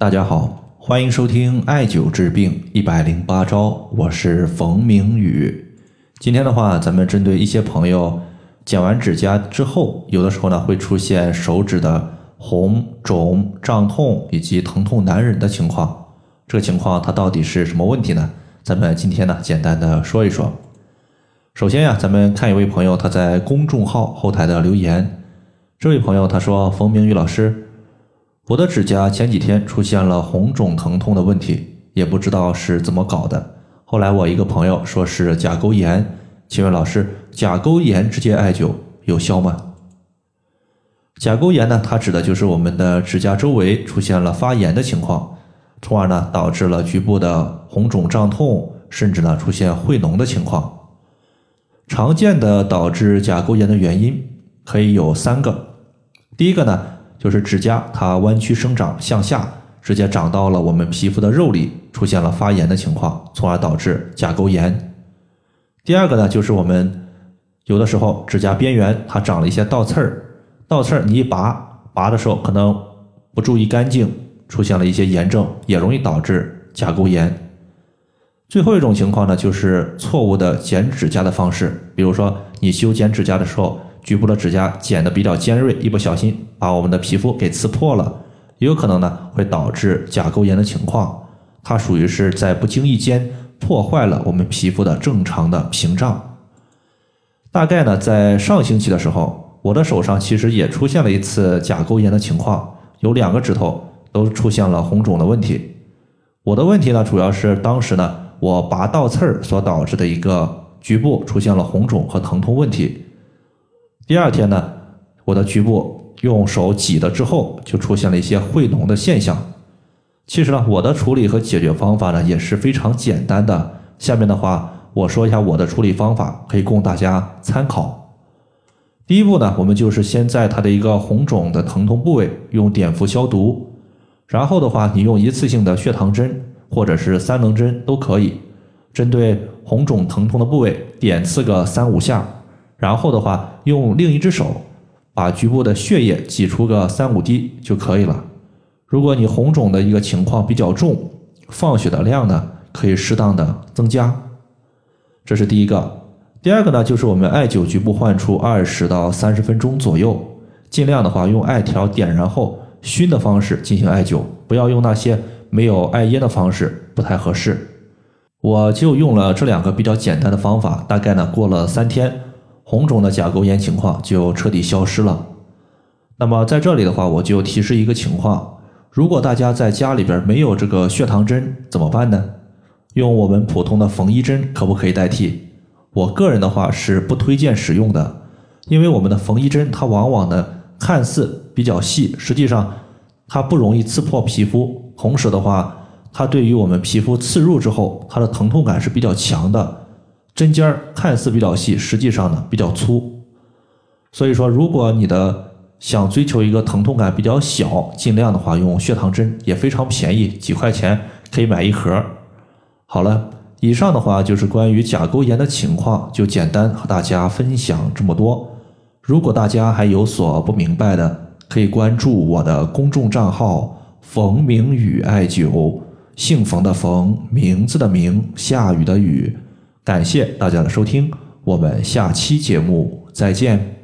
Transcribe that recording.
大家好，欢迎收听艾灸治病一百零八招，我是冯明宇。今天的话，咱们针对一些朋友剪完指甲之后，有的时候呢会出现手指的红肿、胀痛以及疼痛难忍的情况，这个情况它到底是什么问题呢？咱们今天呢简单的说一说。首先呀，咱们看一位朋友他在公众号后台的留言，这位朋友他说：“冯明宇老师。”我的指甲前几天出现了红肿疼痛的问题，也不知道是怎么搞的。后来我一个朋友说是甲沟炎，请问老师，甲沟炎直接艾灸有效吗？甲沟炎呢，它指的就是我们的指甲周围出现了发炎的情况，从而呢导致了局部的红肿胀痛，甚至呢出现会脓的情况。常见的导致甲沟炎的原因可以有三个，第一个呢。就是指甲它弯曲生长向下，直接长到了我们皮肤的肉里，出现了发炎的情况，从而导致甲沟炎。第二个呢，就是我们有的时候指甲边缘它长了一些倒刺儿，倒刺儿你一拔，拔的时候可能不注意干净，出现了一些炎症，也容易导致甲沟炎。最后一种情况呢，就是错误的剪指甲的方式，比如说你修剪指甲的时候。局部的指甲剪得比较尖锐，一不小心把我们的皮肤给刺破了，也有可能呢会导致甲沟炎的情况。它属于是在不经意间破坏了我们皮肤的正常的屏障。大概呢在上星期的时候，我的手上其实也出现了一次甲沟炎的情况，有两个指头都出现了红肿的问题。我的问题呢主要是当时呢我拔倒刺儿所导致的一个局部出现了红肿和疼痛问题。第二天呢，我的局部用手挤了之后，就出现了一些会脓的现象。其实呢，我的处理和解决方法呢也是非常简单的。下面的话，我说一下我的处理方法，可以供大家参考。第一步呢，我们就是先在它的一个红肿的疼痛部位用碘伏消毒，然后的话，你用一次性的血糖针或者是三棱针都可以，针对红肿疼痛的部位点刺个三五下。然后的话，用另一只手把局部的血液挤出个三五滴就可以了。如果你红肿的一个情况比较重，放血的量呢可以适当的增加。这是第一个。第二个呢，就是我们艾灸局部患处二十到三十分钟左右，尽量的话用艾条点燃后熏的方式进行艾灸，不要用那些没有艾烟的方式，不太合适。我就用了这两个比较简单的方法，大概呢过了三天。红肿的甲沟炎情况就彻底消失了。那么在这里的话，我就提示一个情况：如果大家在家里边没有这个血糖针怎么办呢？用我们普通的缝衣针可不可以代替？我个人的话是不推荐使用的，因为我们的缝衣针它往往呢看似比较细，实际上它不容易刺破皮肤，同时的话，它对于我们皮肤刺入之后，它的疼痛感是比较强的。针尖儿看似比较细，实际上呢比较粗，所以说如果你的想追求一个疼痛感比较小，尽量的话用血糖针也非常便宜，几块钱可以买一盒。好了，以上的话就是关于甲沟炎的情况，就简单和大家分享这么多。如果大家还有所不明白的，可以关注我的公众账号“冯明宇艾灸”，姓冯的冯，名字的名，下雨的雨。感谢大家的收听，我们下期节目再见。